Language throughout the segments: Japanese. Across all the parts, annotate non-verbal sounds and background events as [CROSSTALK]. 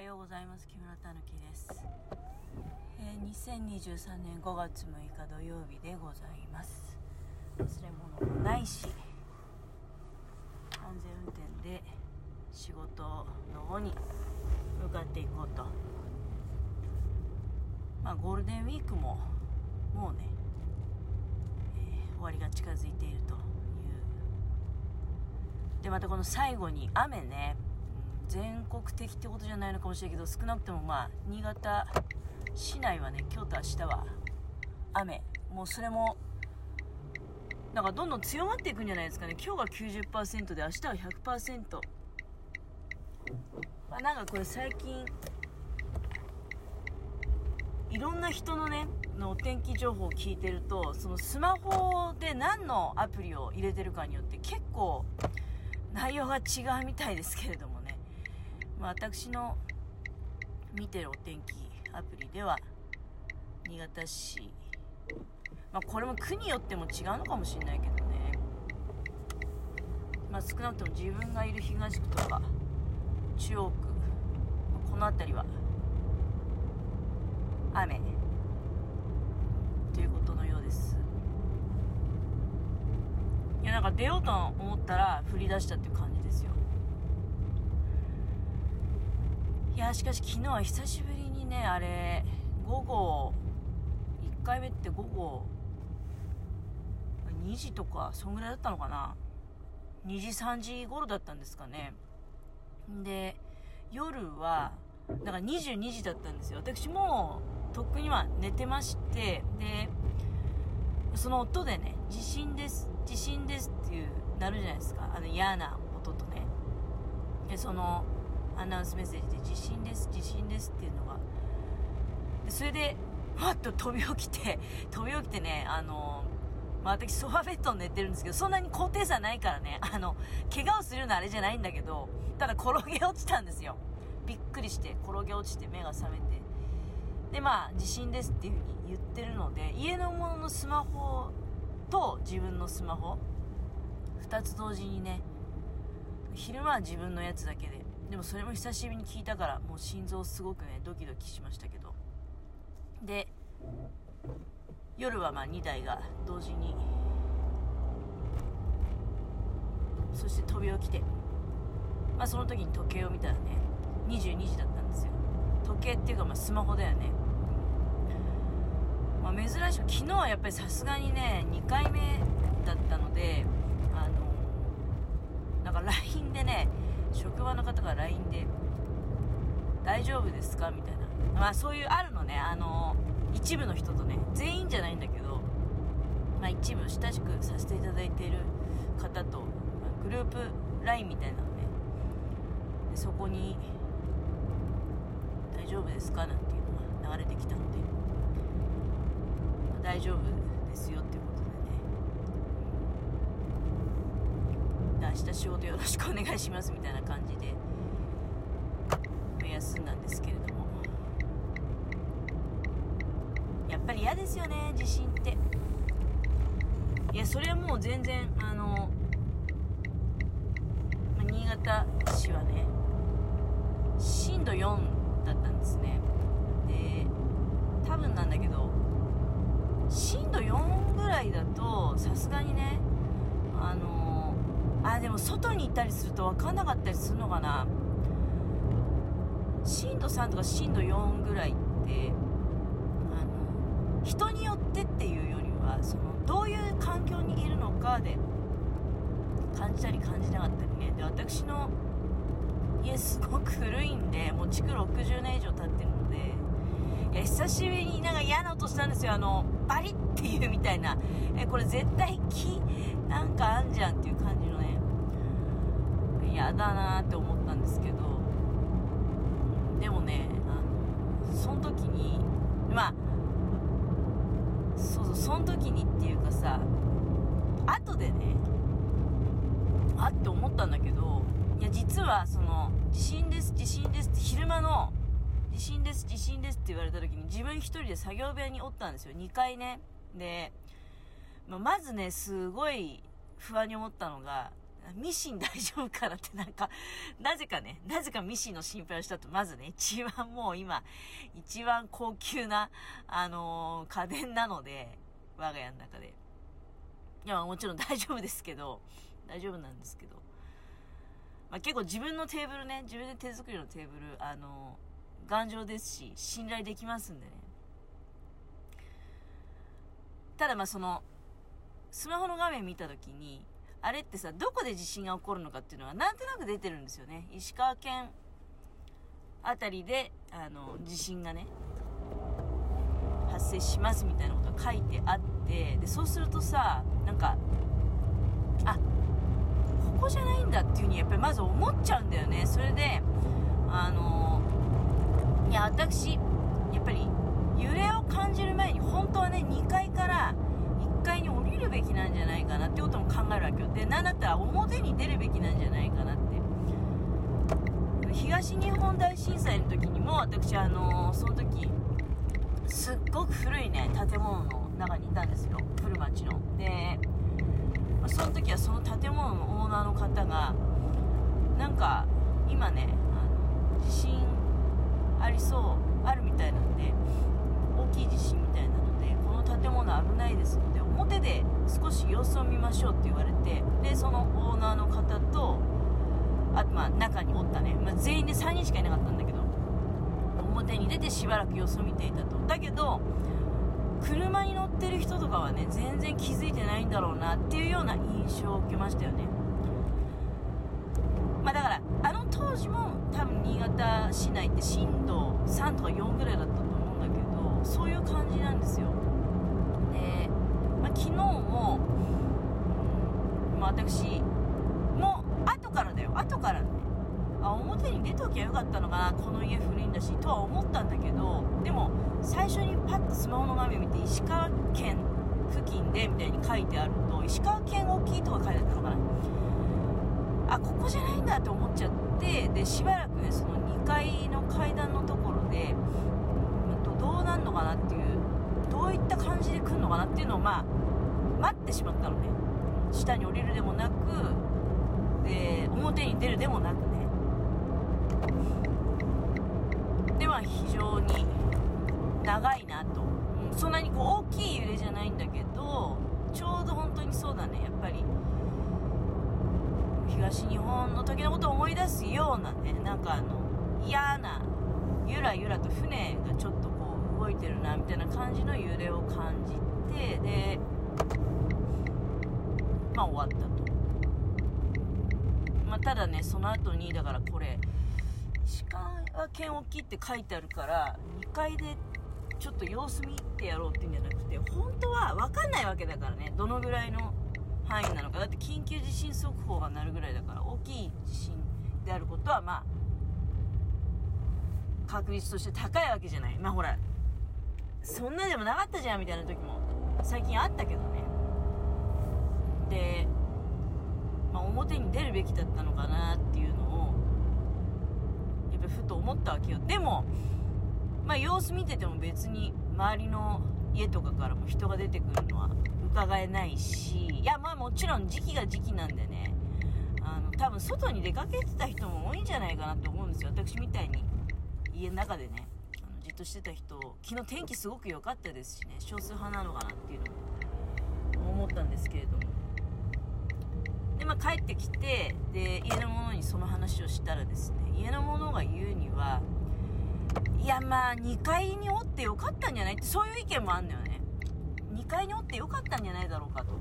はようございます。木村たぬきです、えー、2023年5月6日土曜日でございます。忘れ物もないし安全運転で仕事の方に向かっていこうと。まあゴールデンウィークももうね、えー、終わりが近づいているという。でまたこの最後に雨ね全国的ってことじゃないのかもしれないけど少なくともまあ新潟市内はね今日と明日は雨。もうそれもなんかどんどん強まっていくんじゃないですかね。今日が90%で明日は100%まあなんかこれ最近いろんな人のねのお天気情報を聞いてるとそのスマホで何のアプリを入れてるかによって結構内容が違うみたいですけれども、私の見てるお天気アプリでは新潟市、まあ、これも区によっても違うのかもしれないけどね、まあ、少なくとも自分がいる東区とか中央区この辺りは雨。ということのようです。いやなんか出ようと思ったら降り出したっていう感じですよいやしかし昨日は久しぶりにねあれ午後1回目って午後2時とかそんぐらいだったのかな？2時3時頃だったんですかね。で夜はだから22時だったんですよ。私もとっくには寝てましてでその音でね地震です地震ですっていうなるじゃないですか。あの嫌な音とね。でそのアナウンスメッセージで地震です地震ですっていうのが。でそれでわっと飛び起きて [LAUGHS] 飛び起きてねあのまあ、私ソファベッドに寝てるんですけどそんなに高低差ないからねあの怪我をするようなあれじゃないんだけどただ転げ落ちたんですよ。びっくりして転げ落ちて目が覚めて。でまあ地震ですっていう風に言ってるので家のもののスマホと自分のスマホ2つ同時にね昼間は自分のやつだけででもそれも久しぶりに聞いたからもう心臓すごくねドキドキしましたけど。で夜はまあ2台が同時にそして飛び起きてまあその時に時計を見たらね22時だったんですよ。時計っていうかまあスマホだよね。まあ珍しく昨日はやっぱりさすがにね2回目だったのであのなんか LINE でね職場の方が LINE で「大丈夫ですか?」みたいなまあそういうあるのねあの一部の人とね全員じゃないんだけど、まあ、一部親しくさせていただいている方とグループ LINE みたいなのねでそこに「大丈夫ですか?」なんていうのが流れてきたので「大丈夫ですよ」っていう明日仕事よろしくお願いしますみたいな感じで休んだんですけれども。やっぱり嫌ですよね地震って。いやそれはもう全然あの新潟市はね震度4だったんですね。で多分なんだけど震度4ぐらいだとさすがにねあのあでも外に行ったりすると分かんなかったりするのかな。震度3とか震度4ぐらいってあの人によってっていうよりはそのどういう環境にいるのかで感じたり感じなかったりね。で私の家すごく古いんでもう築60年以上経ってるのでいや久しぶりになんか嫌な音したんですよ。あのバリっていうみたいな。えこれ絶対木なんかあんじゃんっていう感じ嫌だなって思ったんですけどでもねあのその時にまあそうそうその時にっていうかさ後でねあって思ったんだけどいや実はその地震です地震ですって昼間の地震です地震ですって言われた時に自分一人で作業部屋におったんですよ。2回ね。で、まあ、まずねすごい不安に思ったのがミシン大丈夫かなってなんか、[LAUGHS] なぜかね、なぜかミシンの心配をしたと、まずね、一番もう今、一番高級な、あのー、家電なので、我が家の中で。いや、もちろん大丈夫ですけど、大丈夫なんですけど。まあ、結構自分のテーブルね、自分で手作りのテーブル、あのー、頑丈ですし、信頼できますんでね。ただまあその、スマホの画面見たときに、あれってさ、どこで地震が起こるのかっていうのはなんとなく出てるんですよね。石川県あたりで、あの、地震がね、発生しますみたいなことが書いてあって、で、そうするとさ、なんか、あ、ここじゃないんだっていう風にやっぱりまず思っちゃうんだよね。それで、あの、いや、私、やっぱり揺れを感じる前に本当はね2階から1階にるべきなんじゃないかなってことも考えるわけよで何だったら表に出るべきなんじゃないかなって。東日本大震災の時にも私あのー、その時すっごく古いね建物の中にいたんですよ。古町の。でその時はその建物のオーナーの方がなんか今ねあの地震ありそうあるみたいなんで大きい地震みたいなのこの建物危ないですので表で少し様子を見ましょうって言われてでそのオーナーの方とあまあ中におったね、まあ、全員で3人しかいなかったんだけど表に出てしばらく様子を見ていたと。だけど車に乗ってる人とかはね全然気づいてないんだろうなっていうような印象を受けましたよね。まあだからあの当時も多分新潟市内って震度3とか4ぐらいだったと思うんだけどそういう感じなんですよ。で、まあ、昨日も、まあ、私も後からだよ。後からね。あ表に出ときゃよかったのかなこの家古いんだしとは思ったんだけどでも最初にパッとスマホの画面見て石川県付近でみたいに書いてあると石川県大きいとか書いてあったのかな。あここじゃないんだって思っちゃってでしばらくねその2階の階段のところでどうなんのかなっていうどういった感じで来るのかなっていうのをまあ待ってしまったのね。下に降りるでもなくで表に出るでもなくね。では非常に長いなと、うん、そんなにこう大きい揺れじゃないんだけどちょうど本当にそうだね。やっぱり東日本の時のことを思い出すようなね。なんかあの嫌なゆらゆらと船がちょっと動いてるなみたいな感じの揺れを感じてでまあ終わったと、まあ、ただねその後にだからこれ石川県沖って書いてあるから2階でちょっと様子見てやろうっていうんじゃなくて本当は分かんないわけだからねどのぐらいの範囲なのか。だって緊急地震速報が鳴るぐらいだから大きい地震であることはまあ確率として高いわけじゃない。まあほらそんなでもなかったじゃんみたいな時も最近あったけどね。で、まあ、表に出るべきだったのかなっていうのをやっぱりふと思ったわけよ。でもまあ様子見てても別に周りの家とかからも人が出てくるのは伺えないしいやまあもちろん時期が時期なんでねあの多分外に出かけてた人も多いんじゃないかなと思うんですよ。私みたいに家の中でね。としてた人昨日天気すごく良かったですしね少数派なのかなっていうのも思ったんですけれども。でまあ帰ってきてで家の者にその話をしたらですね家の者が言うにはいやまあ2階におってよかったんじゃないってそういう意見もあんのよね。2階におってよかったんじゃないだろうかと。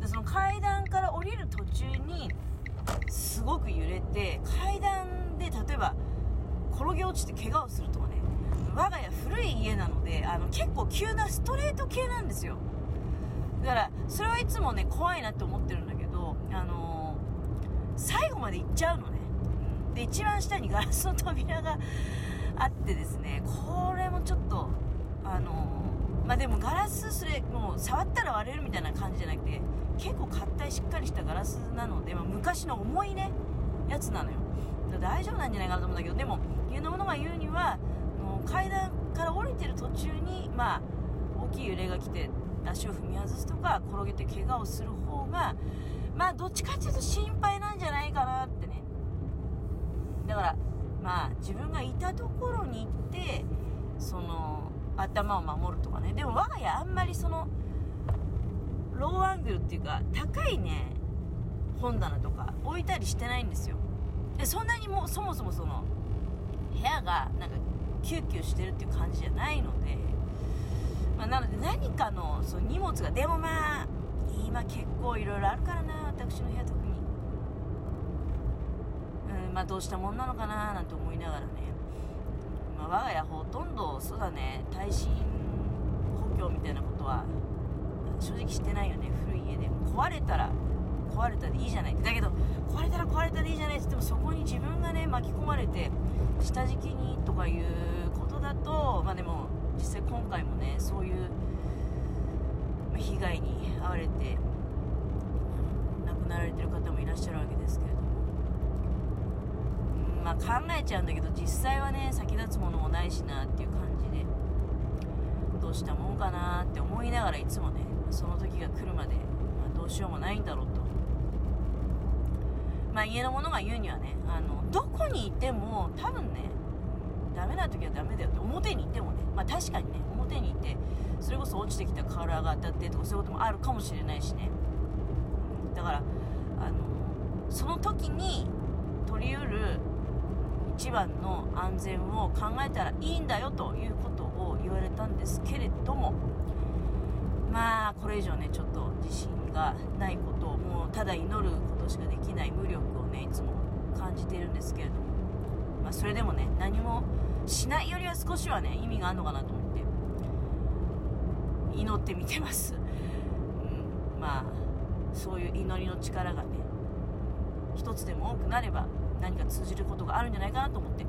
でその階段から降りる途中にすごく揺れて階段で例えば転げ落ちて怪我をするとかね我が家古い家なのであの結構急なストレート系なんですよ。だからそれはいつもね怖いなって思ってるんだけどあのー、最後まで行っちゃうのね。で一番下にガラスの扉があってですねこれもちょっとあのー、まあでもガラスそれもう触ったら割れるみたいな感じじゃなくて結構硬いしっかりしたガラスなので、まあ、昔の重いねやつなのよ。大丈夫なんじゃないかなと思うんだけどでも家の者が言うには階段から降りてる途中にまあ大きい揺れが来て足を踏み外すとか転げて怪我をする方がまあどっちかっていうと心配なんじゃないかなってね。だからまあ自分がいたところに行ってその頭を守るとかね。でも我が家あんまりそのローアングルっていうか高いね本棚とか置いたりしてないんですよ。でそんなにもうそもそもその部屋がなんかキューキューしてるっていう感じじゃないので、まあ、なので何かのその荷物がでもまあ今結構いろいろあるからな私の部屋特に。うんまあどうしたもんなのかななんて思いながらね、まあ、我が家ほとんどそうだね耐震補強みたいなことは正直してないよね古い家で。壊れたら壊れたでいいじゃない。だけど壊れたら壊れたでいいじゃないって言ってもそこに自分がね巻き込まれて下敷きにとかいうことだとまあでも実際今回もねそういう被害に遭われて亡くなられてる方もいらっしゃるわけですけれども。まあ考えちゃうんだけど実際はね先立つものもないしなっていう感じでどうしたもんかなって思いながらいつもねその時が来るまで、まあ、どうしようもないんだろうまあ家の者が言うにはねあのどこにいても多分ねダメな時はダメだよって表にいてもねまあ確かにね表にいてそれこそ落ちてきた瓦が当たってとかそういうこともあるかもしれないしね。だからあのその時に取りうる一番の安全を考えたらいいんだよということを言われたんですけれどもまあこれ以上ねちょっと自信がないことをもうただ祈ることしかできない無力をねいつも感じているんですけれども、まあ、それでもね何もしないよりは少しはね意味があるのかなと思って。祈ってみてます、うん、まあそういう祈りの力がね一つでも多くなれば何か通じることがあるんじゃないかなと思って。